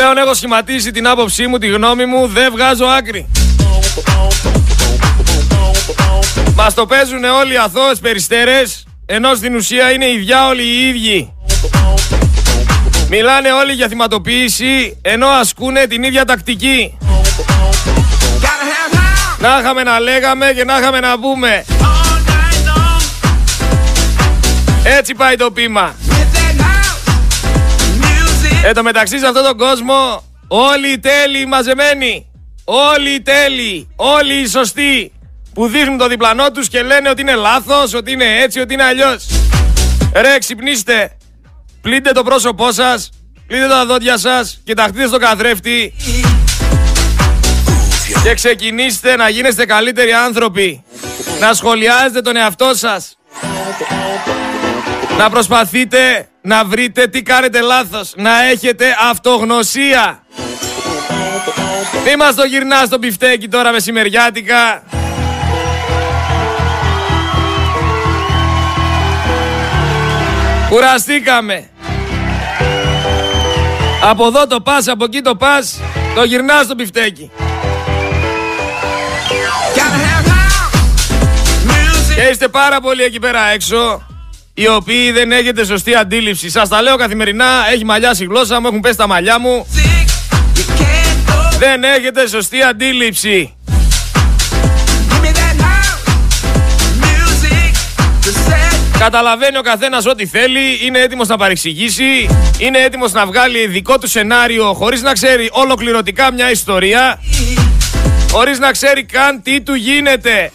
Πλέον έχω σχηματίσει την άποψή μου, τη γνώμη μου, δεν βγάζω άκρη. Μας το παίζουν όλοι οι αθώες περιστέρες, ενώ στην ουσία είναι οι διάολοι οι ίδιοι. Μιλάνε όλοι για θυματοποίηση, ενώ ασκούνε την ίδια τακτική. Να είχαμε να λέγαμε και να είχαμε να πούμε. Έτσι πάει το πείμα. Εν τω μεταξύ σε αυτόν τον κόσμο όλοι οι τέλειοι μαζεμένοι, όλοι οι τέλειοι, όλοι οι σωστοί που δείχνουν το διπλανό τους και λένε ότι είναι λάθος, ότι είναι έτσι, ότι είναι αλλιώς. Ρε ξυπνήστε, πλύντε το πρόσωπό σας, πλύντε τα δόντια σας και ταχτείτε στο καθρέφτη και ξεκινήστε να γίνεστε καλύτεροι άνθρωποι. Να σχολιάζετε τον εαυτό σας. Να προσπαθείτε να βρείτε τι κάνετε λάθος. Να έχετε αυτογνωσία. Μη μας το γυρνάς στο πιφτέκι τώρα μεσημεριάτικα; Κουραστήκαμε. Από εδώ το πας, από εκεί το πας, το γυρνάς στο πιφτέκι. Και είστε πάρα πολλοί εκεί πέρα έξω οι οποίοι δεν έχετε σωστή αντίληψη. Σας τα λέω καθημερινά, έχει μαλλιάσει η γλώσσα μου, έχουν πέσει τα μαλλιά μου. Δεν έχετε σωστή αντίληψη. Καταλαβαίνει ο καθένας ό,τι θέλει, είναι έτοιμος να παρεξηγήσει, είναι έτοιμος να βγάλει δικό του σενάριο χωρίς να ξέρει ολοκληρωτικά μια ιστορία, χωρίς να ξέρει καν τι του γίνεται.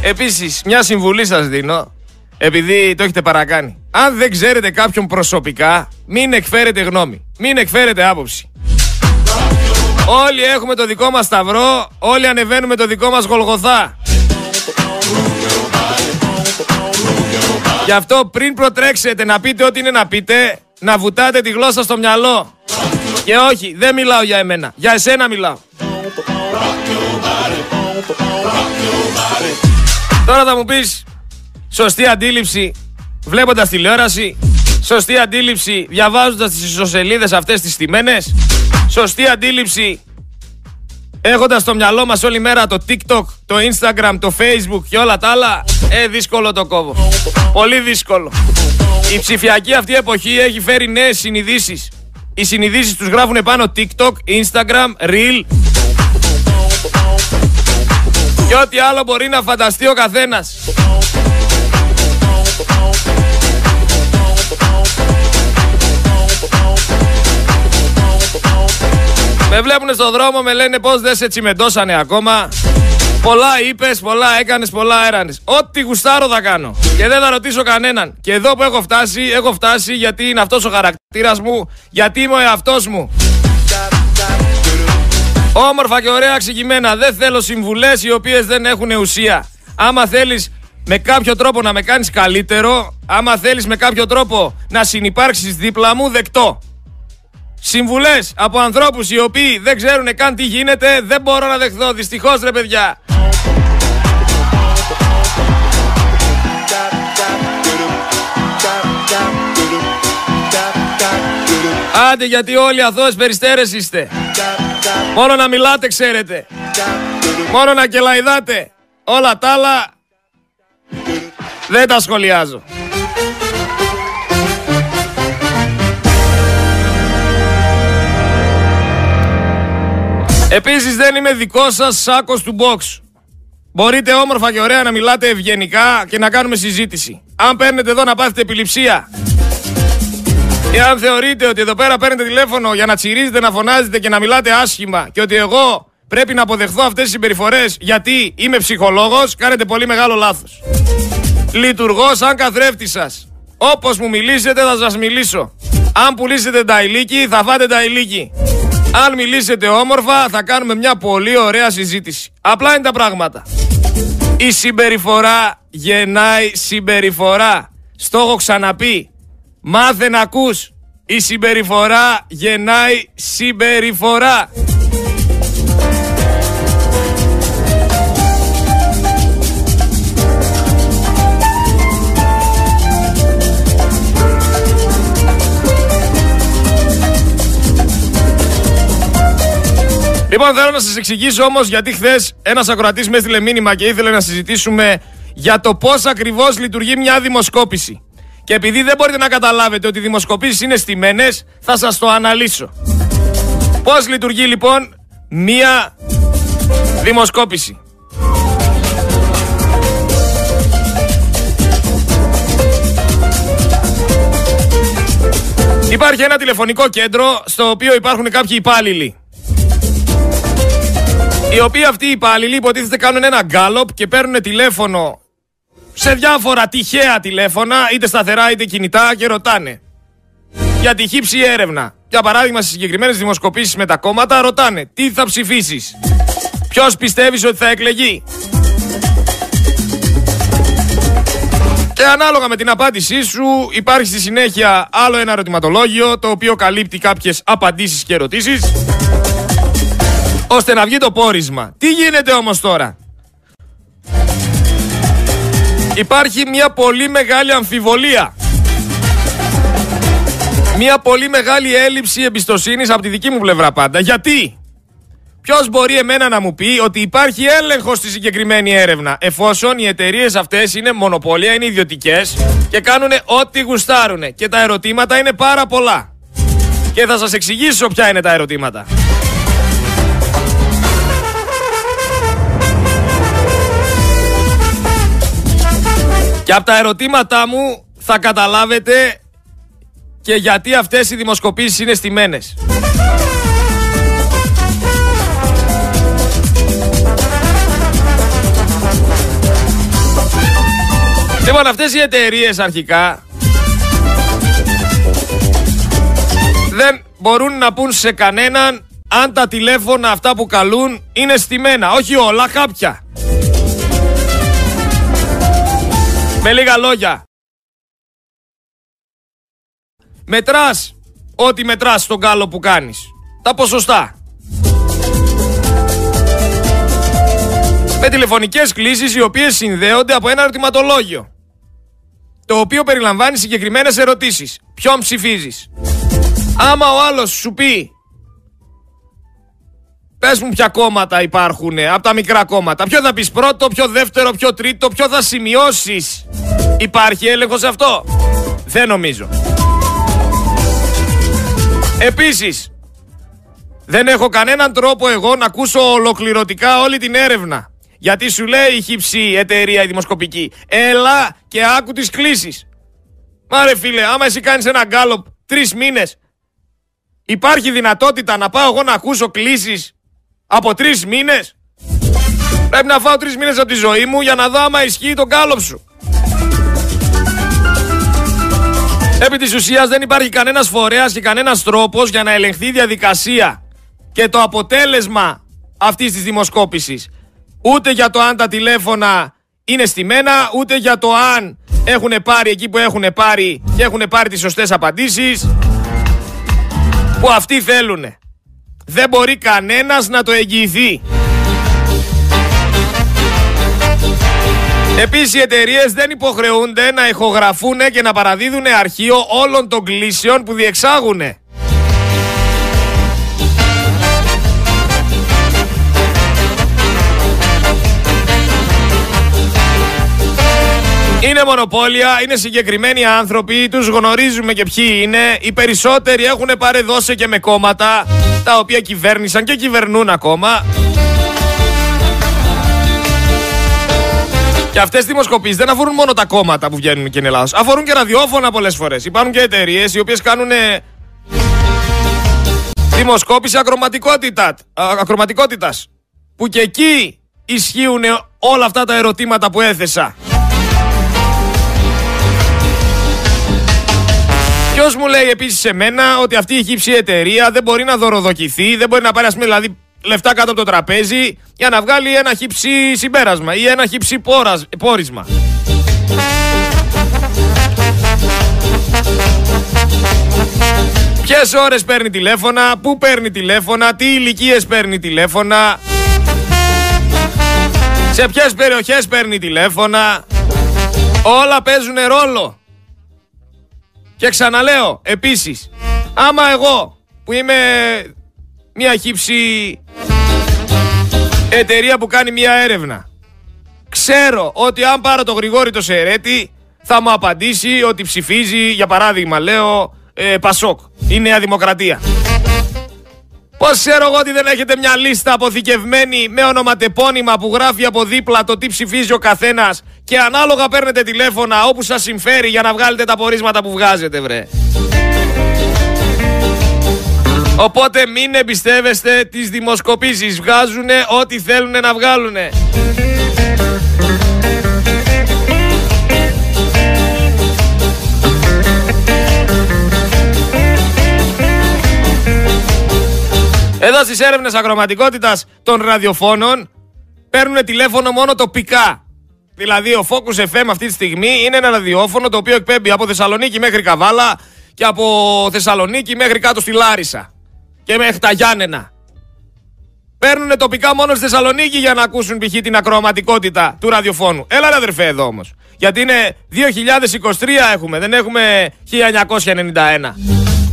Επίσης, μια συμβουλή σας δίνω, επειδή το έχετε παρακάνει. Αν δεν ξέρετε κάποιον προσωπικά, μην εκφέρετε γνώμη. Μην εκφέρετε άποψη. Όλοι έχουμε το δικό μας σταυρό, όλοι ανεβαίνουμε το δικό μας γολγοθά. Γι' αυτό πριν προτρέξετε να πείτε ό,τι είναι να πείτε, να βουτάτε τη γλώσσα στο μυαλό. Και όχι, δεν μιλάω για εμένα. Για εσένα μιλάω. Τώρα θα μου πεις σωστή αντίληψη βλέποντας τηλεόραση, σωστή αντίληψη διαβάζοντας τις ισοσελίδες αυτές τις τιμένες, σωστή αντίληψη έχοντας στο μυαλό μας όλη μέρα το TikTok, το Instagram, το Facebook και όλα τα άλλα, ε, δύσκολο το κόβω. Πολύ δύσκολο. Η ψηφιακή αυτή εποχή έχει φέρει νέες συνειδήσεις. Οι συνειδήσεις τους γράφουν πάνω TikTok, Instagram, Reel και ό,τι άλλο μπορεί να φανταστεί ο καθένας. Με βλέπουν στον δρόμο, με λένε πως δεν σε τσιμεντώσανε ακόμα. Πολλά είπες, πολλά έκανες, πολλά έρανες. Ό,τι γουστάρω θα κάνω. Και δεν θα ρωτήσω κανέναν. Και εδώ που έχω φτάσει, έχω φτάσει γιατί είναι αυτός ο χαρακτήρας μου, γιατί είμαι ο εαυτός μου. Όμορφα και ωραία εξηγημένα. Δεν θέλω συμβουλές οι οποίες δεν έχουν ουσία. Άμα θέλεις με κάποιο τρόπο να με κάνεις καλύτερο, άμα θέλεις με κάποιο τρόπο να συνεπάρξει δίπλα μου, δεκτό. Συμβουλές από ανθρώπους οι οποίοι δεν ξέρουν καν τι γίνεται, δεν μπορώ να δεχθώ. Δυστυχώς ρε παιδιά. Άντε γιατί όλοι αθώες περιστέρες είστε. Μόνο να μιλάτε ξέρετε. Μόνο να κελαϊδάτε. Όλα τα άλλα δεν τα σχολιάζω. Επίσης δεν είμαι δικός σας σάκος του box. Μπορείτε όμορφα και ωραία να μιλάτε ευγενικά και να κάνουμε συζήτηση. Αν παίρνετε εδώ να πάθετε επιληψία ή αν θεωρείτε ότι εδώ πέρα παίρνετε τηλέφωνο για να τσιρίζετε, να φωνάζετε και να μιλάτε άσχημα και ότι εγώ πρέπει να αποδεχθώ αυτές τις συμπεριφορές γιατί είμαι ψυχολόγος, κάνετε πολύ μεγάλο λάθος. Λειτουργώ σαν καθρέφτη σας. Όπως μου μιλήσετε θα σας μιλήσω. Αν πουλήσετε τα ηλίκη θα φάτε τα ηλίκη. Αν μιλήσετε όμορφα θα κάνουμε μια πολύ ωραία συζήτηση. Απλά είναι τα πράγματα. Η συμπεριφορά γεννάει συμπεριφορά. Στο έχω ξαναπεί. Μάθε να ακούς. Η συμπεριφορά γεννάει συμπεριφορά. Λοιπόν, θέλω να σας εξηγήσω όμως γιατί χθες ένας ακροατής με έστειλε μήνυμα και ήθελε να συζητήσουμε για το πώς ακριβώς λειτουργεί μια δημοσκόπηση. Και επειδή δεν μπορείτε να καταλάβετε ότι οι δημοσκοπήσεις είναι στημένε, θα σας το αναλύσω. Πώς λειτουργεί λοιπόν μια δημοσκόπηση; Υπάρχει ένα τηλεφωνικό κέντρο στο οποίο υπάρχουν κάποιοι υπάλληλοι. Οι οποίοι αυτοί οι υπάλληλοι υποτίθεται κάνουν ένα γκάλοπ και παίρνουν τηλέφωνο σε διάφορα τυχαία τηλέφωνα, είτε σταθερά είτε κινητά και ρωτάνε για τη χύψη έρευνα. Για παράδειγμα, στις συγκεκριμένες δημοσκοπήσεις με τα κόμματα ρωτάνε τι θα ψηφίσεις; Ποιος πιστεύεις ότι θα εκλεγεί; Και ανάλογα με την απάντησή σου υπάρχει στη συνέχεια άλλο ένα ερωτηματολόγιο το οποίο καλύπτει κάποιες απαντήσεις και ερωτήσεις ώστε να βγει το πόρισμα. Τι γίνεται όμως τώρα; Υπάρχει μια πολύ μεγάλη αμφιβολία. Μια πολύ μεγάλη έλλειψη εμπιστοσύνης από τη δική μου πλευρά πάντα. Γιατί; Ποιος μπορεί εμένα να μου πει ότι υπάρχει έλεγχος στη συγκεκριμένη έρευνα, εφόσον οι εταιρείες αυτές είναι μονοπόλια, είναι ιδιωτικές και κάνουν ό,τι γουστάρουν. Και τα ερωτήματα είναι πάρα πολλά. Και θα σας εξηγήσω ποια είναι τα ερωτήματα. Και από τα ερωτήματά μου θα καταλάβετε και γιατί αυτές οι δημοσκοπήσεις είναι στημένες. Λοιπόν, αυτές οι εταιρείες αρχικά δεν μπορούν να πούν σε κανέναν αν τα τηλέφωνα αυτά που καλούν είναι στημένα. Όχι όλα, κάποια. Με λίγα λόγια. Μετράς ό,τι μετράς στον κάλο που κάνεις. Τα ποσοστά. Με τηλεφωνικές κλήσεις οι οποίες συνδέονται από ένα ερωτηματολόγιο το οποίο περιλαμβάνει συγκεκριμένες ερωτήσεις. Ποιον ψηφίζεις. Άμα ο άλλος σου πει Πες μου ποια κόμματα υπάρχουν από τα μικρά κόμματα. Ποιο θα πεις πρώτο, ποιο δεύτερο, ποιο τρίτο, ποιο θα σημειώσεις. Υπάρχει έλεγχος σε αυτό; Δεν νομίζω. Επίσης, δεν έχω κανέναν τρόπο εγώ να ακούσω ολοκληρωτικά όλη την έρευνα. Γιατί σου λέει η χύψη εταιρεία η δημοσκοπική. Έλα και άκου τις κλήσεις. Μα ρε φίλε, άμα εσύ κάνεις ένα γκάλωπ τρεις μήνες, υπάρχει δυνατότητα να πάω εγώ να ακούσω κλήσεις; Από τρεις μήνες. Πρέπει να φάω τρεις μήνες από τη ζωή μου για να δω άμα ισχύει το γκάλωπ σου. Επί της ουσίας δεν υπάρχει κανένας φορέας και κανένας τρόπος για να ελεγχθεί η διαδικασία και το αποτέλεσμα αυτής της δημοσκόπησης ούτε για το αν τα τηλέφωνα είναι στημένα, ούτε για το αν έχουν πάρει εκεί που έχουν πάρει και έχουν πάρει τις σωστές απαντήσεις που αυτοί θέλουν. Δεν μπορεί κανένας να το εγγυηθεί. Επίσης οι εταιρείες δεν υποχρεούνται να ηχογραφούν και να παραδίδουν αρχείο όλων των κλήσεων που διεξάγουν. Είναι μονοπόλια, είναι συγκεκριμένοι άνθρωποι, τους γνωρίζουμε και ποιοι είναι. Οι περισσότεροι έχουν παρεδώσει και με κόμματα, τα οποία κυβέρνησαν και κυβερνούν ακόμα. Και αυτές οι δημοσκοπήσεις δεν αφορούν μόνο τα κόμματα που βγαίνουν και είναι λάθος. Αφορούν και ραδιόφωνα πολλές φορές. Υπάρχουν και εταιρείες οι οποίες κάνουν δημοσκόπηση ακροματικότητας. Που και εκεί ισχύουν όλα αυτά τα ερωτήματα που έθεσα. Ποιος μου λέει επίσης σε μένα ότι αυτή η χύψη εταιρεία δεν μπορεί να δωροδοκηθεί, δεν μπορεί να πάρει, ας πούμε, δηλαδή λεφτά κάτω από το τραπέζι για να βγάλει ένα χύψη συμπέρασμα ή ένα χύψη πόρας, πόρισμα. Ποιες ώρες παίρνει τηλέφωνα, πού παίρνει τηλέφωνα, τι ηλικίες παίρνει τηλέφωνα, σε ποιες περιοχές παίρνει τηλέφωνα. Όλα παίζουν ρόλο. Και ξαναλέω, επίσης, άμα εγώ που είμαι μια χύψη εταιρεία που κάνει μια έρευνα. Ξέρω ότι αν πάρω το Γρηγόρη το Σερέτη θα μου απαντήσει ότι ψηφίζει, για παράδειγμα, λέω, ε, Πασόκ. Η Νέα Δημοκρατία. Πώς ξέρω εγώ ότι δεν έχετε μια λίστα αποθηκευμένη με ονοματεπώνυμα που γράφει από δίπλα το τι ψηφίζει ο καθένας και ανάλογα παίρνετε τηλέφωνα όπου σας συμφέρει για να βγάλετε τα πορίσματα που βγάζετε, βρε. Οπότε μην εμπιστεύεστε τις δημοσκοπήσεις. Βγάζουνε ό,τι θέλουν να βγάλουνε. Εδώ στις έρευνες ακροματικότητας των ραδιοφώνων παίρνουν τηλέφωνο μόνο τοπικά. Δηλαδή ο Focus FM αυτή τη στιγμή είναι ένα ραδιόφωνο το οποίο εκπέμπει από Θεσσαλονίκη μέχρι Καβάλα και από Θεσσαλονίκη μέχρι κάτω στη Λάρισα και μέχρι τα Γιάννενα. Παίρνουν τοπικά μόνο στη Θεσσαλονίκη για να ακούσουν π.χ. την ακροαματικότητα του ραδιοφώνου. Έλα ρε αδερφέ εδώ όμως. Γιατί είναι 2023 έχουμε, δεν έχουμε 1991.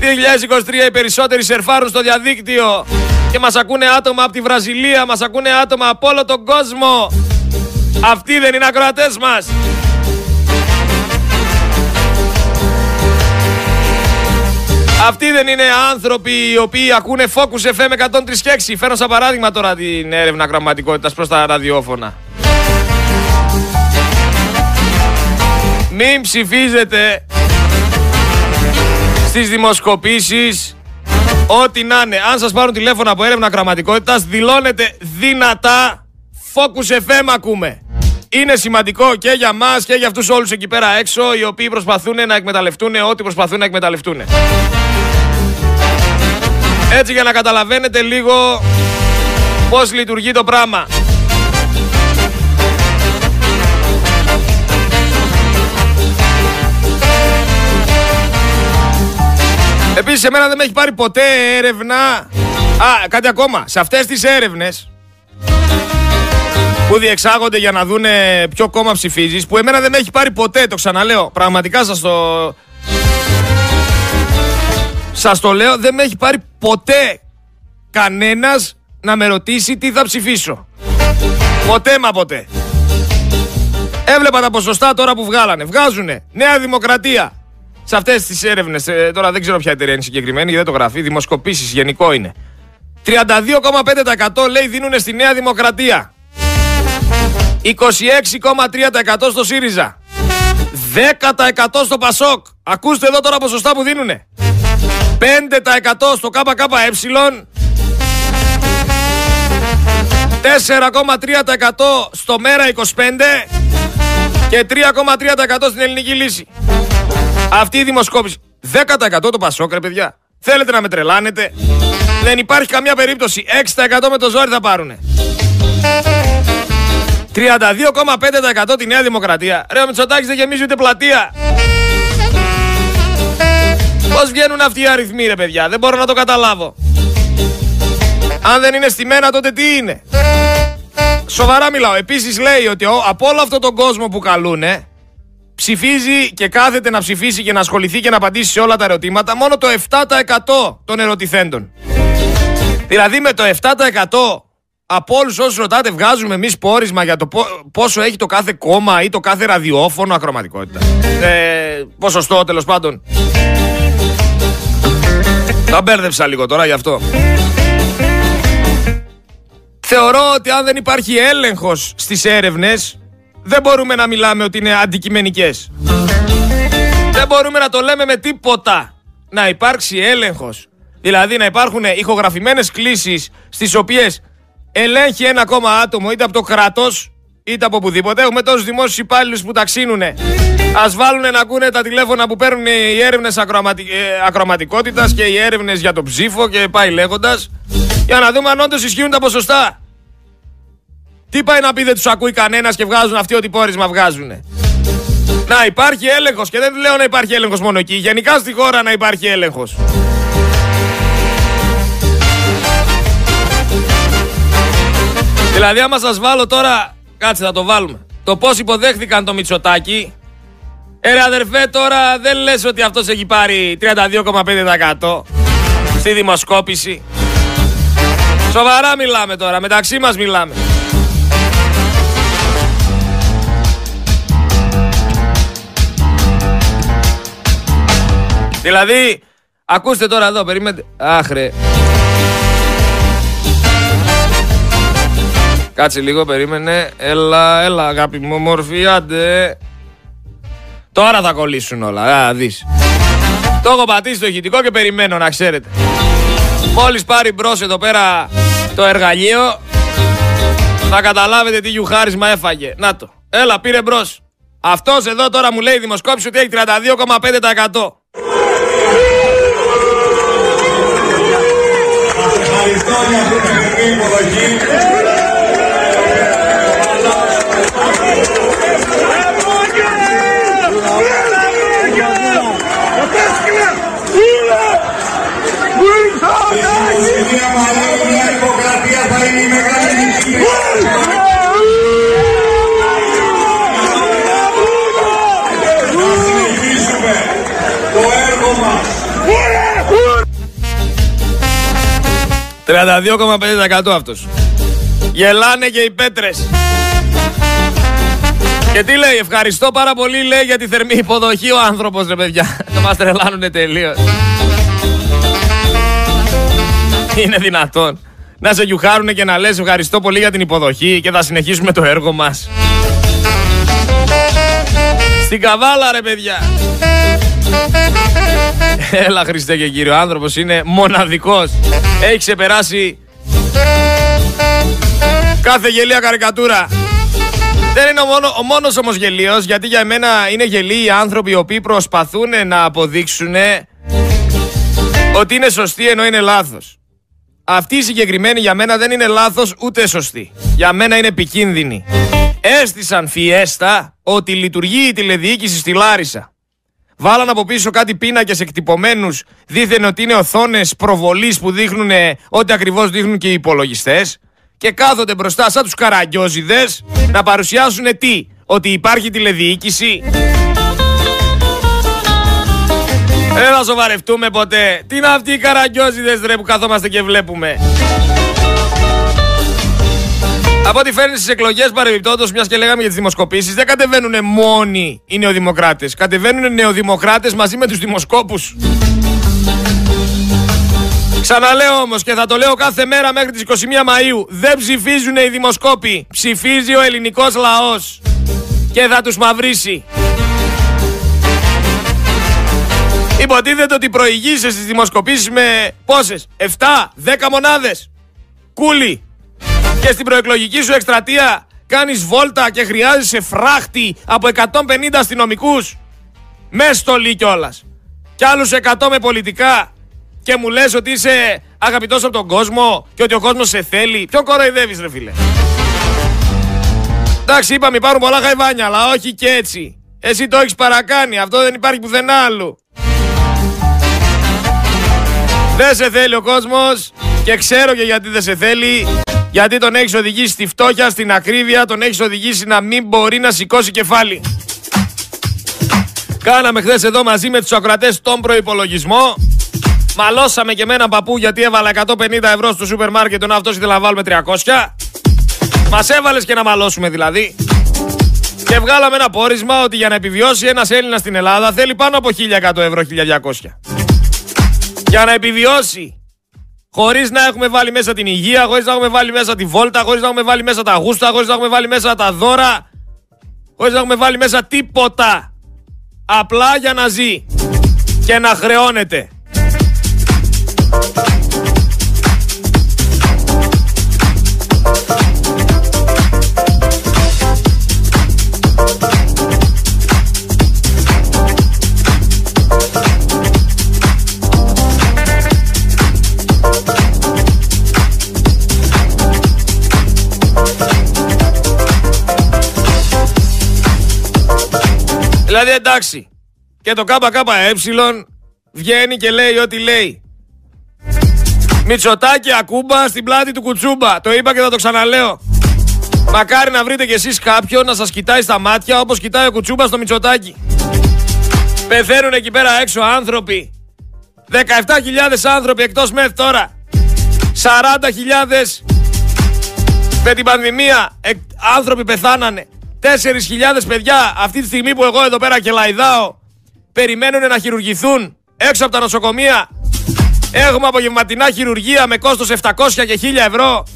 2023 οι περισσότεροι σερφάρουν στο διαδίκτυο και μας ακούνε άτομα από τη Βραζιλία, μας ακούνε άτομα από όλο τον κόσμο. Αυτοί δεν είναι ακροατές μας. Αυτοί δεν είναι άνθρωποι οι οποίοι ακούνε Focus FM 103 6. Φέρνω σαν παράδειγμα τώρα την έρευνα γραμματικότητας προς τα ραδιόφωνα. Μην ψηφίζετε στις δημοσκοπήσεις Ό,τι να είναι. Αν σας πάρουν τηλέφωνο από έρευνα γραμματικότητας δηλώνετε δυνατά Focus FM ακούμε. Είναι σημαντικό και για μας και για αυτούς όλους εκεί πέρα έξω οι οποίοι προσπαθούν να εκμεταλλευτούν ό,τι προσπαθούν να εκμεταλλευτούν. Έτσι για να καταλαβαίνετε λίγο πώς λειτουργεί το πράγμα. Επίσης εμένα δεν με έχει πάρει ποτέ έρευνα Α, κάτι ακόμα Σε αυτές τις έρευνες που διεξάγονται για να δούνε ποιο κόμμα ψηφίζεις που εμένα δεν με έχει πάρει ποτέ, το ξαναλέω. Πραγματικά σας το σας το λέω δεν με έχει πάρει ποτέ κανένας να με ρωτήσει τι θα ψηφίσω. Ποτέ μα ποτέ. Έβλεπα τα ποσοστά τώρα που βγάλανε. Βγάζουνε. Νέα Δημοκρατία. Σε αυτές τις έρευνες, ε, τώρα δεν ξέρω ποια εταιρεία είναι συγκεκριμένη, δεν το γράφει, δημοσκοπήσεις γενικό είναι. 32,5% λέει δίνουν στη Νέα Δημοκρατία. 26,3% στο ΣΥΡΙΖΑ. 10% στο ΠΑΣΟΚ. Ακούστε εδώ τώρα ποσοστά που δίνουνε. 5% στο ΚΚΕ. 4,3% στο ΜΕΡΑ 25 και 3,3% στην Ελληνική Λύση. Αυτή η δημοσκόπηση. 10% το Πασόκ, ρε παιδιά. Θέλετε να με τρελάνετε; Δεν υπάρχει καμία περίπτωση. 6% με το ζόρι θα πάρουνε. 32,5% τη Νέα Δημοκρατία. Ρε ο Μητσοτάκης δεν γεμίζει ούτε πλατεία. Πώς βγαίνουν αυτοί οι αριθμοί ρε παιδιά; Δεν μπορώ να το καταλάβω. Αν δεν είναι στη μένα τότε τι είναι; Σοβαρά μιλάω. Επίσης λέει ότι από όλο αυτόν τον κόσμο που καλούνε ψηφίζει και κάθεται να ψηφίσει και να ασχοληθεί και να απαντήσει σε όλα τα ερωτήματα μόνο το 7% των ερωτηθέντων. Δηλαδή με το 7% από όλους όσους ρωτάτε, βγάζουμε εμείς πόρισμα για το πόσο έχει το κάθε κόμμα ή το κάθε ραδιόφωνο ακροματικότητα. Ε, ποσοστό τέλος πάντων. Τα μπέρδεψα λίγο τώρα γι' αυτό. Θεωρώ ότι αν δεν υπάρχει έλεγχος στις έρευνες δεν μπορούμε να μιλάμε ότι είναι αντικειμενικές. Δεν μπορούμε να το λέμε με τίποτα. Να υπάρξει έλεγχος. Δηλαδή να υπάρχουν ηχογραφημένες κλήσεις στις οποίες ελέγχει ένα ακόμα άτομο είτε από το κράτος είτε από οπουδήποτε. Έχουμε τόσους δημόσιους υπάλληλους που ταξίνουνε. Ας βάλουν να ακούνε τα τηλέφωνα που παίρνουν οι έρευνες ακροαματι... Ε, ακροματικότητας και οι έρευνες για το ψήφο και πάει λέγοντας για να δούμε αν όντως ισχύουν τα ποσοστά. Τι πάει να πει δεν τους ακούει κανένας και βγάζουν αυτοί ό,τι πόρισμα βγάζουν. Να υπάρχει έλεγχος και δεν λέω να υπάρχει έλεγχος μόνο εκεί. Γενικά στη χώρα να υπάρχει έλεγχος. Δηλαδή άμα σας βάλω τώρα, κάτσε θα το βάλουμε, το πώς υποδέχθηκαν το Μητσοτάκι, ε ρε αδερφέ τώρα δεν λέει ότι αυτός έχει πάρει 32,5% στη δημοσκόπηση. Σοβαρά μιλάμε τώρα, μεταξύ μας μιλάμε. Δηλαδή, ακούστε τώρα εδώ, περιμένετε. Άχρε. Κάτσε λίγο, περίμενε. Έλα, έλα, αγάπη μου, μορφή, άντε. Τώρα θα κολλήσουν όλα, α, δεις. Το έχω πατήσει το ηχητικό και περιμένω, να ξέρετε. Μόλις πάρει μπρος εδώ πέρα το εργαλείο, θα καταλάβετε τι γιουχάρισμα έφαγε. Να το. Έλα, πήρε μπρος. Αυτός εδώ τώρα μου λέει δημοσκόπηση ότι έχει 32,5%. Ευχαριστώ για το 32,5% αυτός. Γελάνε και οι πέτρες. Και τι λέει, ευχαριστώ πάρα πολύ λέει για τη θερμή υποδοχή ο άνθρωπος ρε παιδιά. Το μας τρελάνουνε τελείως. Είναι δυνατόν να σε γιουχάρουνε και να λες ευχαριστώ πολύ για την υποδοχή και θα συνεχίσουμε το έργο μας. Στην καβάλα ρε παιδιά. Έλα Χριστέ και Κύριο, ο άνθρωπος είναι μοναδικός. Έχει ξεπεράσει κάθε γελία καρικατούρα. Δεν είναι ο, μόνο, ο μόνος όμως γελίος, γιατί για μένα είναι γελοί οι άνθρωποι οι οποίοι προσπαθούν να αποδείξουν ότι είναι σωστοί ενώ είναι λάθος. Αυτή η συγκεκριμένη για μένα δεν είναι λάθος ούτε σωστή. Για μένα είναι επικίνδυνη. Έστησαν φιέστα ότι λειτουργεί η τηλεδιοίκηση στη Λάρισα. Βάλαν από πίσω κάτι πίνακες εκτυπωμένους, δίθεν ότι είναι οθόνες προβολής που δείχνουν ό,τι ακριβώς δείχνουν και οι υπολογιστές και κάθονται μπροστά σαν τους καραγκιόζιδες να παρουσιάσουν τι, ότι υπάρχει τηλεδιοίκηση. Δεν θα σοβαρευτούμε ποτέ. Τι είναι αυτοί οι καραγκιόζιδες ρε που καθόμαστε και βλέπουμε; Από ό,τι φέρνει στις εκλογές παρεμπιπτόντως, μιας και λέγαμε για τις δημοσκοπήσεις, δεν κατεβαίνουν μόνοι οι νεοδημοκράτες. Κατεβαίνουν νεοδημοκράτες μαζί με τους δημοσκόπους. Ξαναλέω όμως και θα το λέω κάθε μέρα μέχρι τις 21 Μαου. Δεν ψηφίζουν οι δημοσκόποι. Ψηφίζει ο ελληνικός λαός. Και θα τους μαυρίσει. Υποτίθεται ότι προηγείσαι στις δημοσκοπήσεις με πόσες, 7, 10 μονάδες. Κούλι. Και στην προεκλογική σου εκστρατεία κάνεις βόλτα και χρειάζεσαι φράχτη από 150 αστυνομικούς. Μες στολή κιόλας. Κι άλλους 100 με πολιτικά. Και μου λες ότι είσαι αγαπητός από τον κόσμο και ότι ο κόσμος σε θέλει. Ποιον κοροϊδεύεις ρε φίλε; Εντάξει είπαμε υπάρχουν πολλά χαϊβάνια αλλά όχι και έτσι. Εσύ το έχεις παρακάνει. Αυτό δεν υπάρχει πουθενά άλλου. Δεν σε θέλει ο κόσμος και ξέρω και γιατί δεν σε θέλει. Γιατί τον έχεις οδηγήσει στη φτώχεια, στην ακρίβεια, τον έχεις οδηγήσει να μην μπορεί να σηκώσει κεφάλι. Κάναμε χθες εδώ μαζί με τους ακροατές τον προπολογισμό. Μαλώσαμε και με έναν παππού γιατί έβαλα 150 ευρώ στο σούπερ μάρκετ ενώ αυτός ήθελε να βάλουμε 300. Μας έβαλες και να μαλώσουμε δηλαδή. Και βγάλαμε ένα πόρισμα ότι για να επιβιώσει ένας Έλληνας στην Ελλάδα θέλει πάνω από 1100 ευρώ, 1200 για να επιβιώσει. Χωρίς να έχουμε βάλει μέσα την υγεία, χωρίς να έχουμε βάλει μέσα τη βόλτα, χωρίς να έχουμε βάλει μέσα τα γούστα, χωρίς να έχουμε βάλει μέσα τα δώρα, χωρίς να έχουμε βάλει μέσα τίποτα. Απλά για να ζει και να χρεώνεται. Δηλαδή εντάξει. Και το ΚΚΕ βγαίνει και λέει ό,τι λέει. Μητσοτάκι ακούμπα στην πλάτη του κουτσούμπα. Το είπα και θα το ξαναλέω. Μακάρι να βρείτε κι εσείς κάποιον να σας κοιτάει στα μάτια όπως κοιτάει ο κουτσούμπα στο Μητσοτάκι. Πεθαίνουν εκεί πέρα έξω άνθρωποι. 17.000 άνθρωποι εκτός μεθ τώρα. 40.000 με την πανδημία άνθρωποι πεθάνανε. 4.000 παιδιά αυτή τη στιγμή που εγώ εδώ πέρα και λαϊδάω περιμένουν να χειρουργηθούν. έξω από τα νοσοκομεία. Έχουμε απογευματινά χειρουργία με κόστος 700 και 1000 ευρώ.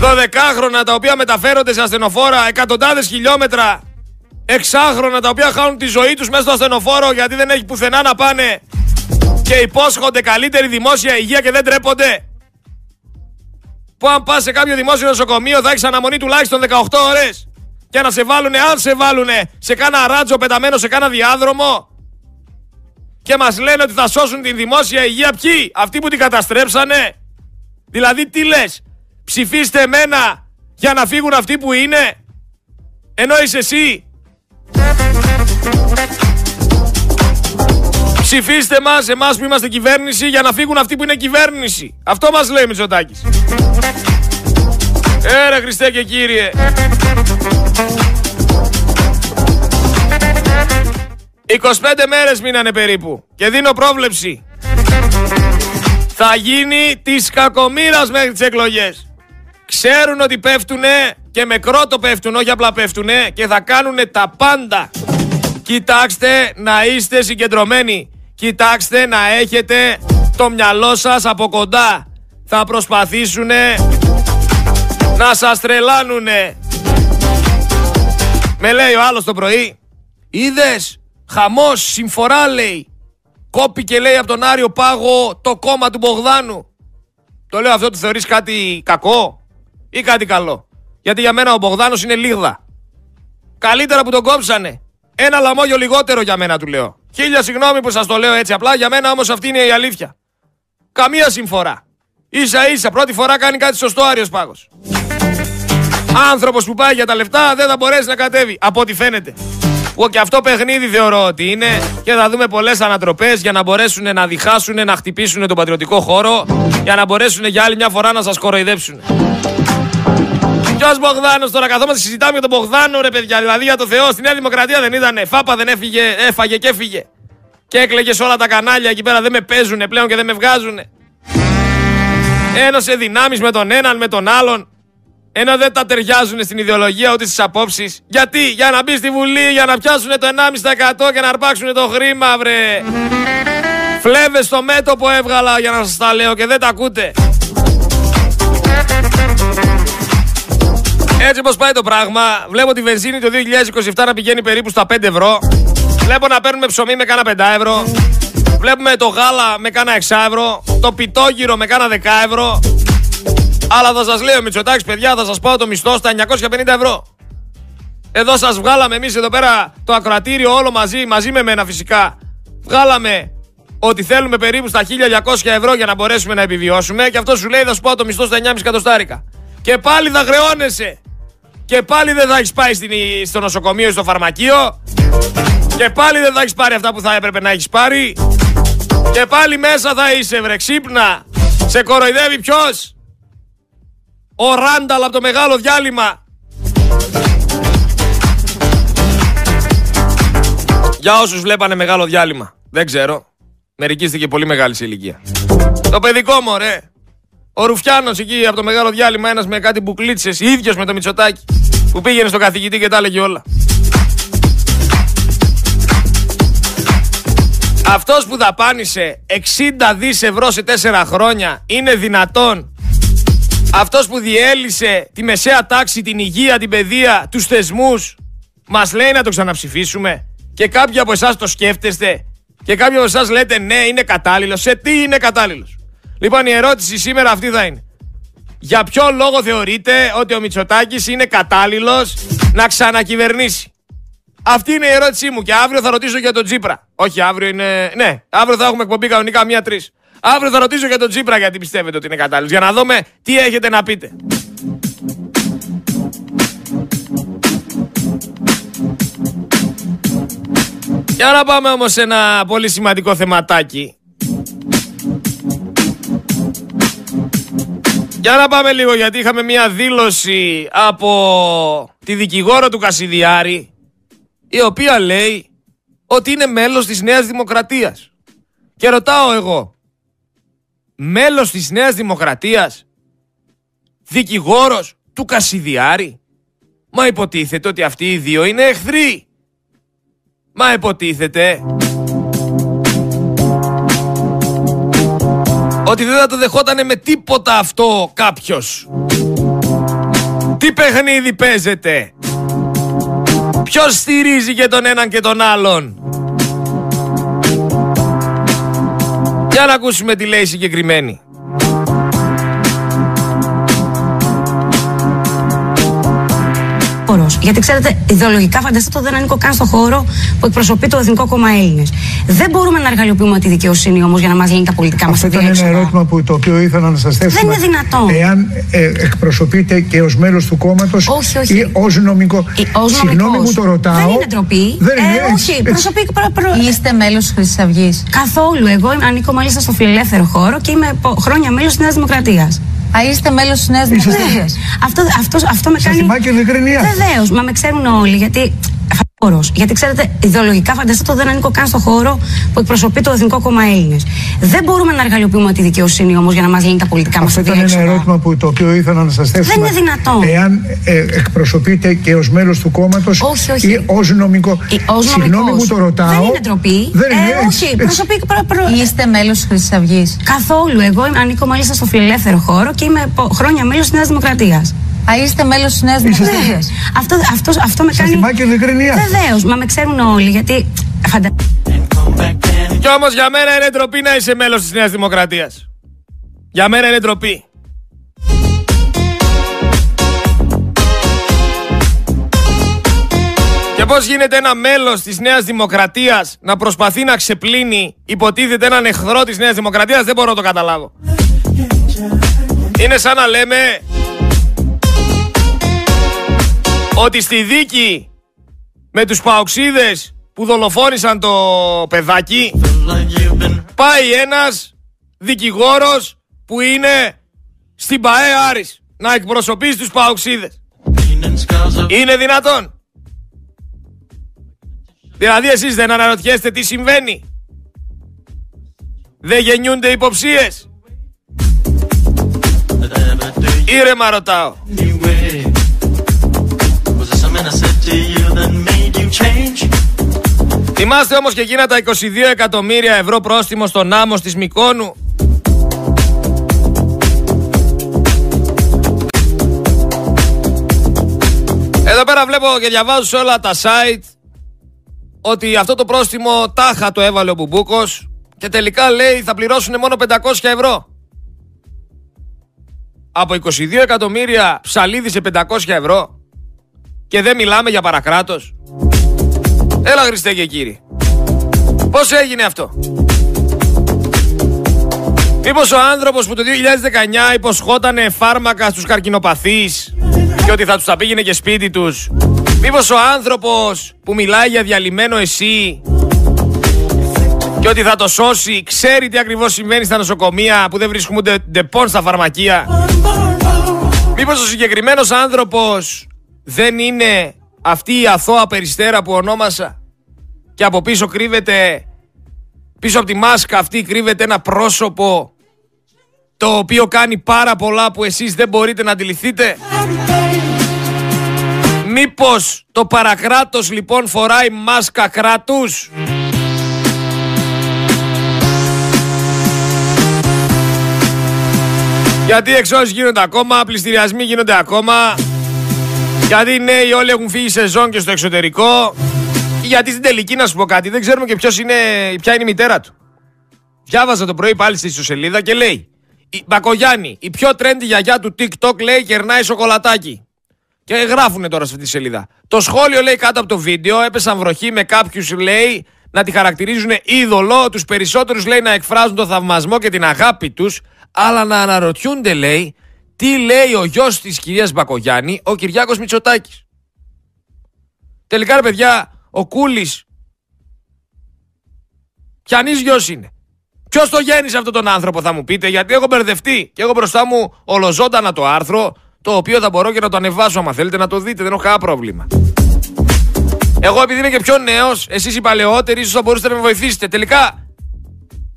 12χρονα τα οποία μεταφέρονται σε ασθενοφόρα εκατοντάδες χιλιόμετρα. Εξάχρονα τα οποία χάνουν τη ζωή τους μέσα στο ασθενοφόρο γιατί δεν έχει πουθενά να πάνε και υπόσχονται καλύτερη δημόσια υγεία και δεν τρέπονται. Που αν πας σε κάποιο δημόσιο νοσοκομείο θα έχεις αναμονή τουλάχιστον 18 ώρες και να σε βάλουνε, αν σε βάλουνε, σε κάνα ράτζο πεταμένο σε κάνα διάδρομο και μας λένε ότι θα σώσουν την δημόσια υγεία ποιοι, αυτοί που την καταστρέψανε. Δηλαδή τι λες, ψηφίστε εμένα για να φύγουν αυτοί που είναι, ενώ είσαι εσύ. Ψηφίστε μας, εμάς που είμαστε κυβέρνηση, για να φύγουν αυτοί που είναι κυβέρνηση. Αυτό μας λέει Μητσοτάκης. Έρα Χριστέ και Κύριε. 25 μέρες μείνανε περίπου και δίνω πρόβλεψη. Θα γίνει της κακομήρας μέχρι τις εκλογές. Ξέρουν ότι πέφτουνε και με κρότο πέφτουν, όχι απλά πέφτουνε και θα κάνουνε τα πάντα. Κοιτάξτε να είστε συγκεντρωμένοι. Κοιτάξτε να έχετε το μυαλό σας από κοντά. Θα προσπαθήσουνε να σας τρελάνουνε. Με λέει ο άλλος το πρωί. Είδες Χαμός, συμφορά λέει. Κόπηκε λέει από τον Άριο Πάγο το κόμμα του Μπογδάνου. Το λέω αυτό, το θεωρείς κάτι κακό ή κάτι καλό; Γιατί για μένα ο Μπογδάνος είναι λίγδα. Καλύτερα που τον κόψανε. Ένα λαμόγιο λιγότερο για μένα του λέω. Χίλια συγγνώμη που σας το λέω έτσι απλά, για μένα όμως αυτή είναι η αλήθεια. Καμία συμφορά. Ίσα ίσα, πρώτη φορά κάνει κάτι σωστό Άριος Πάγος. Άνθρωπος που πάει για τα λεφτά δεν θα μπορέσει να κατέβει, από ό,τι φαίνεται. Που και αυτό παιχνίδι θεωρώ ότι είναι και θα δούμε πολλές ανατροπές για να μπορέσουν να διχάσουν, να χτυπήσουν τον πατριωτικό χώρο, για να μπορέσουν για άλλη μια φορά να σας κοροϊδέψουν. Ποιο Μπογδάνος τώρα, καθόμαστε συζητάμε για τον Μπογδάνο, ρε παιδιά. Δηλαδή για το Θεό, στη Νέα Δημοκρατία δεν ήτανε. Φάπα δεν έφυγε, έφαγε και έφυγε. Και έκλαιγες σε όλα τα κανάλια εκεί πέρα, δεν με παίζουν πλέον και δεν με βγάζουν. Ένωσε δυνάμεις με τον έναν, με τον άλλον. Ενώ δεν τα ταιριάζουν στην ιδεολογία ούτε στις απόψεις. Γιατί, για να μπει στη Βουλή, για να πιάσουν το 1,5% και να αρπάξουν το χρήμα, βρε. Φλέβες στο μέτωπο έβγαλα για να σας τα λέω και δεν τα ακούτε. Έτσι πως πάει το πράγμα, βλέπω τη βενζίνη το 2027 να πηγαίνει περίπου στα 5 ευρώ. Βλέπω να παίρνουμε ψωμί με κάνα 5 ευρώ. Βλέπουμε το γάλα με κάνα 6 ευρώ. Το πιτόγυρο με κάνα 10 ευρώ. Αλλά θα σας λέω Μητσοτάκης παιδιά θα σας πάω το μισθό στα 950 ευρώ. Εδώ σας βγάλαμε εμείς εδώ πέρα το ακροατήριο όλο μαζί, μαζί με μένα φυσικά. Βγάλαμε ότι θέλουμε περίπου στα 1200 ευρώ για να μπορέσουμε να επιβιώσουμε και αυτό σου λέει θα σου πάω το μισθό στα 9,5 εκατοστάρικα. Και πάλι θα χρεώνεσαι. Και πάλι δεν θα έχεις πάει στην, στο νοσοκομείο ή στο φαρμακείο. Και πάλι δεν θα έχεις πάρει αυτά που θα έπρεπε να έχεις πάρει. Και πάλι μέσα θα είσαι βρε ξύπνα. Σε κοροϊδεύει ποιος; Ο Ράνταλ από το μεγάλο διάλειμμα. Για όσους βλέπανε μεγάλο διάλειμμα. Δεν ξέρω. Μερικοί είστε και πολύ μεγάλη σε ηλικία. Το παιδικό μου, ρε. Ο Ρουφιάνος εκεί από το μεγάλο διάλειμμα, ένας με κάτι μπουκλίτσε, ίδιος με το Μητσοτάκι, που πήγαινε στο καθηγητή και τα έλεγε όλα. Αυτός που δαπάνησε 60 δις ευρώ σε 4 χρόνια είναι δυνατόν; Αυτός που διέλυσε τη μεσαία τάξη, την υγεία, την παιδεία, τους θεσμούς μας λέει να το ξαναψηφίσουμε; Και κάποιοι από εσάς το σκέφτεστε; Και κάποιοι από εσάς λέτε ναι είναι κατάλληλος. Σε τι είναι κατάλληλος; Λοιπόν η ερώτηση σήμερα αυτή θα είναι. Για ποιο λόγο θεωρείτε ότι ο Μητσοτάκης είναι κατάλληλος να ξανακυβερνήσει; Αυτή είναι η ερώτησή μου και αύριο θα ρωτήσω για τον Τζίπρα. Όχι αύριο είναι... Ναι, αύριο θα έχουμε εκπομπή κανονικά μία-τρει. Αύριο θα ρωτήσω για τον Τζίπρα γιατί πιστεύετε ότι είναι κατάλληλος. Για να δούμε τι έχετε να πείτε. Για να πάμε όμως σε ένα πολύ σημαντικό θεματάκι. Για να πάμε λίγο γιατί είχαμε μια δήλωση από τη δικηγόρο του Κασιδιάρη η οποία λέει ότι είναι μέλος της Νέας Δημοκρατίας. Και ρωτάω εγώ, μέλος της Νέας Δημοκρατίας, δικηγόρος του Κασιδιάρη; Μα υποτίθεται ότι αυτοί οι δύο είναι εχθροί. Μα υποτίθεται ότι δεν θα το δεχότανε με τίποτα αυτό κάποιος. Τι παιχνίδι παίζεται. Ποιος στηρίζει και τον έναν και τον άλλον; Για να ακούσουμε τι λέει συγκεκριμένη. Γιατί ξέρετε, ιδεολογικά φανταστείτε ότι δεν ανήκω καν στο χώρο που εκπροσωπεί το Εθνικό Κόμμα Έλληνες. Δεν μπορούμε να εργαλειοποιούμε τη δικαιοσύνη όμως για να μας λύνει τα πολιτικά μας Αυτό ήταν ένα ερώτημα που, το οποίο ήθελα να σας θέσω. Δεν είναι δυνατόν. Εάν ε, εκπροσωπείτε και ως μέλος του κόμματος ή ως νομικό. Συγγνώμη που το ρωτάω. Δεν είναι ντροπή. Δεν είναι, ε, όχι, προσωπεί. Προ, προ... Είστε μέλος τη Χρυσής Αυγής. Καθόλου. Εγώ ανήκω μάλιστα στο φιλελεύθερο χώρο και είμαι χρόνια μέλος της Νέας Δημοκρατίας. Α, είστε μέλος της Νέας Δημοκρατίας. Αυτό, αυτός, αυτό με κάνει. Σα και ειλικρινία. Βεβαίως, μα με ξέρουν όλοι. Γιατί γιατί ξέρετε, ιδεολογικά φανταστείτε ότι δεν ανήκω καν στο χώρο που εκπροσωπεί το Εθνικό Κόμμα Έλληνες. Δεν μπορούμε να εργαλειοποιούμε τη δικαιοσύνη όμως για να μας λύνει τα πολιτικά μας Αυτό ήταν ένα ερώτημα που, το οποίο ήθελα να σας θέσω. Δεν είναι δυνατόν. Εάν ε, εκπροσωπείτε και ως μέλος του κόμματος ή ως νομικό. Συγγνώμη που το ρωτάω. Δεν είναι ντροπή. Δεν είναι, ε, όχι, προσωπεί. Προ, προ... Είστε μέλος τη Χρυσής Αυγής. Καθόλου. Εγώ ανήκω μάλιστα στο φιλελεύθερο χώρο και είμαι χρόνια μέλος της Νέας Δημοκρατίας. Α, είστε μέλος της Νέας Δημοκρατίας. Αυτό, αυτό, αυτό με κάνει. Σας και ειλικρινία. Βεβαίως, μα με ξέρουν όλοι. Γιατί. Φαντα... Κι όμως για μένα είναι ντροπή να είσαι μέλος της Νέας Δημοκρατίας. Για μένα είναι ντροπή. Και πώς γίνεται ένα μέλος της Νέας Δημοκρατίας να προσπαθεί να ξεπλύνει υποτίθεται έναν εχθρό της Νέας Δημοκρατίας; Δεν μπορώ να το καταλάβω. Είναι σαν να λέμε ότι στη δίκη με τους παοξίδες που δολοφόνησαν το παιδάκι πάει ένας δικηγόρος που είναι στην ΠαΕ Άρης να εκπροσωπήσει τους παοξίδες. Είναι δυνατόν; Δηλαδή εσείς δεν αναρωτιέστε τι συμβαίνει; Δεν γεννιούνται υποψίες; Ήρεμα ρωτάω. Θυμάστε όμως και εκείνα τα 22 εκατομμύρια ευρώ πρόστιμο στον άμμο της Μικόνου. Εδώ πέρα βλέπω και διαβάζω σε όλα τα site ότι αυτό το πρόστιμο τάχα το έβαλε ο Μπουμπούκος και τελικά λέει θα πληρώσουν μόνο 500 ευρώ. Από 22 εκατομμύρια ψαλίδι σε 500 ευρώ και δεν μιλάμε για παρακράτος. Έλα Χριστέ και κύριε. Πώς έγινε αυτό; Μήπως ο άνθρωπος που το 2019 υποσχότανε φάρμακα στους καρκινοπαθείς και ότι θα τους τα πήγαινε και σπίτι τους; Μήπως ο άνθρωπος που μιλάει για διαλυμένο ΕΣΥ και ότι θα το σώσει ξέρει τι ακριβώς συμβαίνει στα νοσοκομεία που δεν βρίσκουν ούτε Depon στα φαρμακεία; Μήπως ο συγκεκριμένος άνθρωπος δεν είναι αυτή η αθώα περιστέρα που ονόμασα και από πίσω κρύβεται, πίσω από τη μάσκα αυτή κρύβεται ένα πρόσωπο το οποίο κάνει πάρα πολλά που εσείς δεν μπορείτε να αντιληφθείτε. Μήπως το παρακράτος λοιπόν φοράει μάσκα κράτους; Γιατί εξώσεις γίνονται ακόμα, πληστηριασμοί γίνονται ακόμα. Γιατί οι νέοι όλοι έχουν φύγει σεζόν και στο εξωτερικό. Γιατί στην τελική να σου πω κάτι, δεν ξέρουμε και ποιος είναι, ποια είναι η μητέρα του. Διάβαζα το πρωί πάλι στη ιστοσελίδα και λέει η Μπακογιάννη, η πιο trendy γιαγιά του TikTok λέει κερνάει σοκολατάκι. Και γράφουνε τώρα σε αυτή τη σελίδα. Το σχόλιο λέει κάτω από το βίντεο, έπεσαν βροχή με κάποιους λέει να τη χαρακτηρίζουν είδωλο, τους περισσότερους λέει να εκφράζουν το θαυμασμό και την αγάπη τους, αλλά να αναρωτιούνται λέει τι λέει ο γιος της κυρίας Μπακογιάννη, ο Κυριάκος Μητσοτάκης. Τελικά ρε παιδιά, ο Κούλης, ποιανής γιος είναι. Ποιος το γέννησε αυτόν τον άνθρωπο, θα μου πείτε, γιατί έχω μπερδευτεί και έχω μπροστά μου ολοζώντανα το άρθρο, το οποίο θα μπορώ και να το ανεβάσω άμα θέλετε να το δείτε, δεν έχω κανένα πρόβλημα. Εγώ επειδή είμαι και πιο νέος, εσείς οι παλαιότεροι, ίσως θα μπορούσατε να με βοηθήσετε. Τελικά,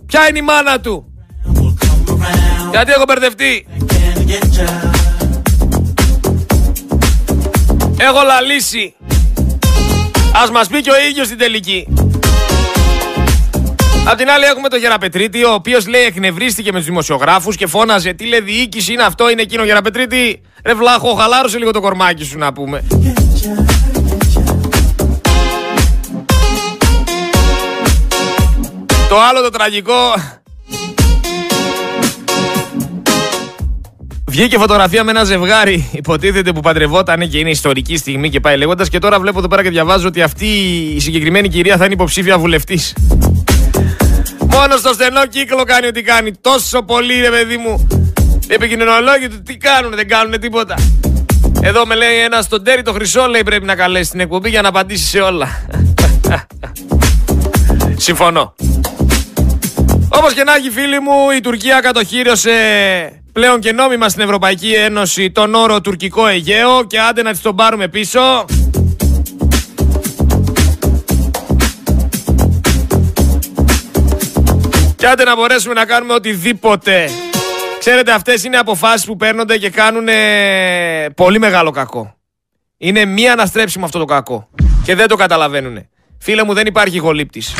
ποια είναι η μάνα του; Γιατί έχω μπερδευτεί; Έχω λαλήσει. Ας μας πει και ο ίδιος στην τελική. Απ' την άλλη έχουμε τον Γεραπετρίτη, ο οποίος λέει εκνευρίστηκε με τους δημοσιογράφους και φώναζε τι λέει διοίκηση είναι αυτό, είναι εκείνο Γεραπετρίτη; Ρε βλάχο, χαλάρωσε λίγο το κορμάκι σου να πούμε. Το άλλο το τραγικό Βγήκε φωτογραφία με ένα ζευγάρι, υποτίθεται που παντρευόταν και είναι ιστορική στιγμή και πάει λέγοντας. Και τώρα βλέπω εδώ πέρα και διαβάζω ότι αυτή η συγκεκριμένη κυρία θα είναι υποψήφια βουλευτής. Μόνο στο στενό κύκλο κάνει ό,τι κάνει. Τόσο πολύ, ρε παιδί μου. Επικοινωνολόγοι του τι κάνουν, δεν κάνουν τίποτα. Εδώ με λέει ένας στον τέρι το χρυσό, λέει πρέπει να καλέσει την εκπομπή για να απαντήσει σε όλα. Συμφωνώ. Όπως και να έχει φίλοι μου, η Τουρκία κατοχύρωσε πλέον και νόμιμα στην Ευρωπαϊκή Ένωση τον όρο τουρκικό Αιγαίο και άντε να τις τον πάρουμε πίσω. Και άντε να μπορέσουμε να κάνουμε οτιδήποτε. Ξέρετε αυτές είναι αποφάσεις που παίρνονται και κάνουν πολύ μεγάλο κακό. Είναι μία αναστρέψιμο αυτό το κακό. Και δεν το καταλαβαίνουν. Φίλε μου δεν υπάρχει γολύπτης.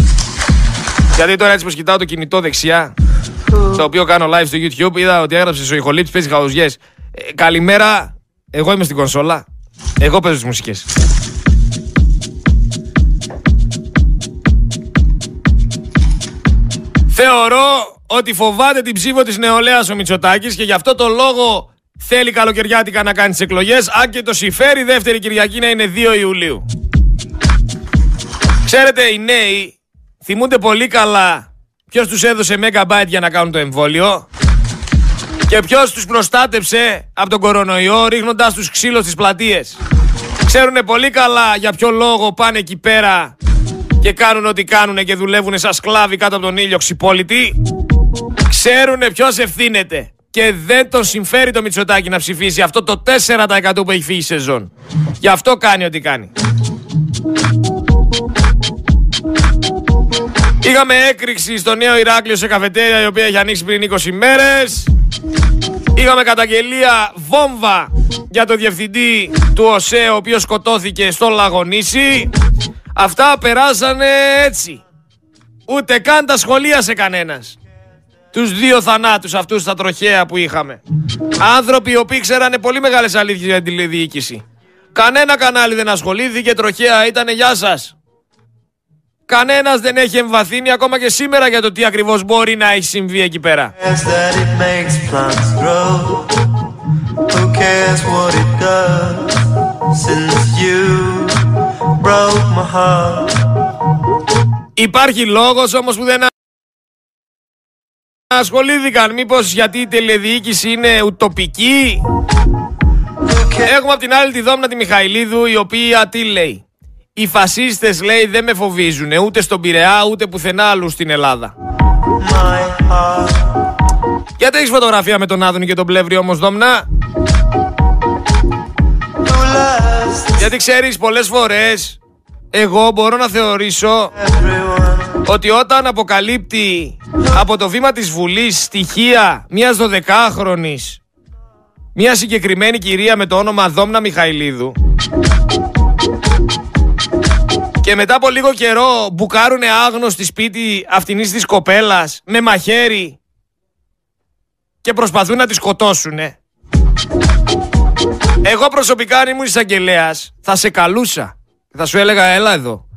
Γιατί τώρα έτσι που κοιτάω το κινητό δεξιά, στο οποίο κάνω live στο YouTube, είδα ότι έγραψε ο ηχολήπτης, παίζει χαουζιέ. Ε, καλημέρα, εγώ είμαι στην κονσόλα. Εγώ παίζω τις μουσικές. Θεωρώ ότι φοβάται την ψήφο της νεολαίας ο Μητσοτάκης και γι' αυτό το λόγο θέλει καλοκαιριάτικα να κάνει τις εκλογές, αν και το συμφέρει δεύτερη Κυριακή να είναι 2 Ιουλίου. Ξέρετε, οι νέοι θυμούνται πολύ καλά ποιος τους έδωσε megabyte για να κάνουν το εμβόλιο; Και ποιος τους προστάτεψε από τον κορονοϊό ρίχνοντα τους ξύλο στις πλατείες; Ξέρουν πολύ καλά για ποιο λόγο πάνε εκεί πέρα και κάνουν ό,τι κάνουν και δουλεύουν σαν σκλάβοι κάτω από τον ήλιο ξυπόλοιτοι. Ξέρουν ποιος ευθύνεται; Και δεν τον συμφέρει το Μητσοτάκι να ψηφίσει αυτό το 4% που έχει φύγει η σεζόν. Γι' αυτό κάνει ό,τι κάνει. Είχαμε έκρηξη στο νέο Ηράκλειο σε καφετέρια η οποία έχει ανοίξει πριν 20 μέρες. Είχαμε καταγγελία βόμβα για το διευθυντή του ΟΣΕ ο οποίος σκοτώθηκε στο Λαγονίσι. Αυτά περάσανε έτσι. Ούτε καν τα σχολίασε κανένας. Τους δύο θανάτους αυτούς στα τροχέα που είχαμε. Άνθρωποι οι οποίοι ξέρανε πολύ μεγάλες αλήθειες για την τηλεδιοίκηση. Κανένα κανάλι δεν ασχολήθηκε, τροχέα ήτανε γεια σας. Κανένας δεν έχει εμβαθύνει ακόμα και σήμερα για το τι ακριβώς μπορεί να έχει συμβεί εκεί πέρα. Υπάρχει λόγος όμως που δεν ασχολήθηκαν. Μήπως γιατί η τηλεδιοίκηση είναι ουτοπική; Έχουμε από την άλλη τη Δόμνα τη Μιχαηλίδου η οποία τι λέει; Οι φασίστες λέει δεν με φοβίζουν ούτε στον Πειραιά ούτε πουθενά άλλου στην Ελλάδα. Γιατί έχεις φωτογραφία με τον Άδωνη και τον Πλεύρη όμως Δόμνα. Γιατί ξέρεις πολλές φορές εγώ μπορώ να θεωρήσω ότι όταν αποκαλύπτει από το βήμα της Βουλής στοιχεία μιας δωδεκάχρονης μια συγκεκριμένη κυρία με το όνομα Δόμνα Μιχαηλίδου και μετά από λίγο καιρό μπουκάρουνε άγνωστη σπίτι αυτινής της κοπέλας με μαχαίρι και προσπαθούν να τη σκοτώσουνε. Εγώ προσωπικά αν ήμουν εισαγγελέας θα σε καλούσα. Θα σου έλεγα έλα εδώ.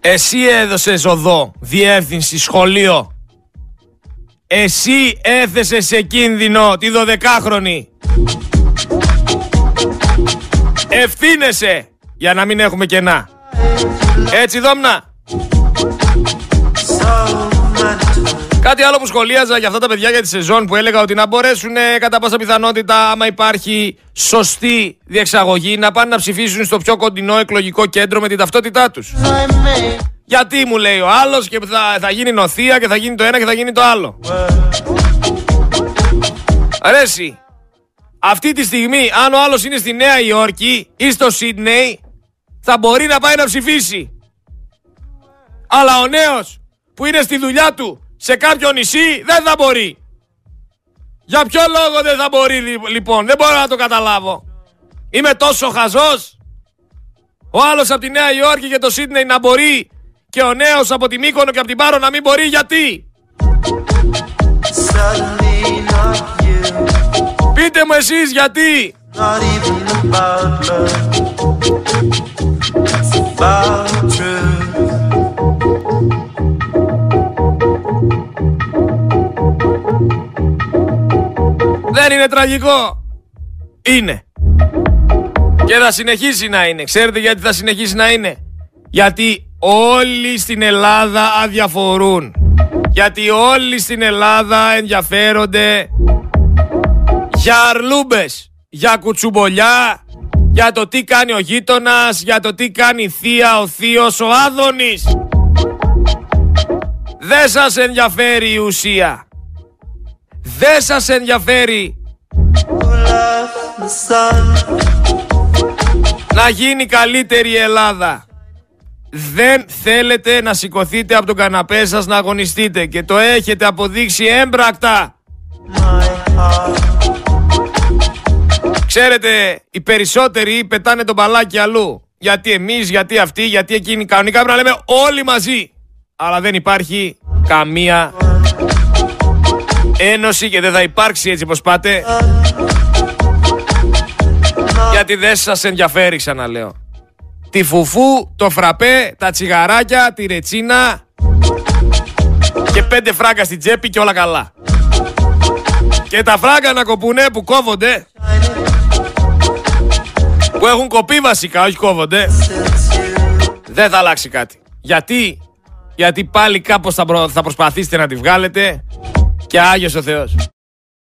Εσύ έδωσες οδό, διεύθυνση, σχολείο. Εσύ έθεσες σε κίνδυνο τη δωδεκάχρονη. Ευθύνεσαι για να μην έχουμε κενά. Έτσι δόμνα. Κάτι άλλο που σχολίαζα για αυτά τα παιδιά για τη σεζόν που έλεγα ότι να μπορέσουν κατά πάσα πιθανότητα άμα υπάρχει σωστή διεξαγωγή να πάνε να ψηφίσουν στο πιο κοντινό εκλογικό κέντρο με την ταυτότητά τους. Γιατί μου λέει ο άλλος και θα, θα γίνει νοθεία και θα γίνει το ένα και θα γίνει το άλλο. Αρέσει. Αυτή τη στιγμή, αν ο άλλος είναι στη Νέα Υόρκη ή στο Σίδνεϊ, θα μπορεί να πάει να ψηφίσει. Αλλά ο νέος που είναι στη δουλειά του σε κάποιο νησί δεν θα μπορεί. Για ποιο λόγο δεν θα μπορεί λοιπόν, δεν μπορώ να το καταλάβω. Είμαι τόσο χαζός. Ο άλλος από τη Νέα Υόρκη και το Σίδνεϊ να μπορεί και ο νέος από τη Μύκονο και από την Πάρο να μην μπορεί γιατί; Πείτε μου εσείς γιατί. Δεν είναι τραγικό. Είναι. Και θα συνεχίσει να είναι. Ξέρετε γιατί θα συνεχίσει να είναι; Γιατί όλοι στην Ελλάδα αδιαφορούν. Γιατί όλοι στην Ελλάδα ενδιαφέρονται για αρλούμπες, για κουτσουμπολιά, για το τι κάνει ο γείτονας, για το τι κάνει η θεία, ο θείος, ο Άδωνης. Δεν σας ενδιαφέρει η ουσία. Δεν σας ενδιαφέρει να γίνει καλύτερη η Ελλάδα. Δεν θέλετε να σηκωθείτε από τον καναπέ σας να αγωνιστείτε και το έχετε αποδείξει έμπρακτα. Ξέρετε, οι περισσότεροι πετάνε τον μπαλάκι αλλού. Γιατί εμείς, γιατί αυτοί, γιατί εκείνοι. Κανονικά πρέπει να λέμε όλοι μαζί. Αλλά δεν υπάρχει καμία ένωση και δεν θα υπάρξει έτσι πως πάτε. Γιατί δεν σας ενδιαφέρει ξαναλέω. Τη φουφού, το φραπέ, τα τσιγαράκια, τη ρετσίνα και πέντε φράγκα στην τσέπη και όλα καλά. Και τα φράγκα να κοπουνέ που κόβονται που έχουν κοπεί βασικά, όχι κόβονται δεν θα αλλάξει κάτι. Γιατί, γιατί πάλι κάπως θα, θα προσπαθήσετε να τη βγάλετε και Άγιος ο Θεός.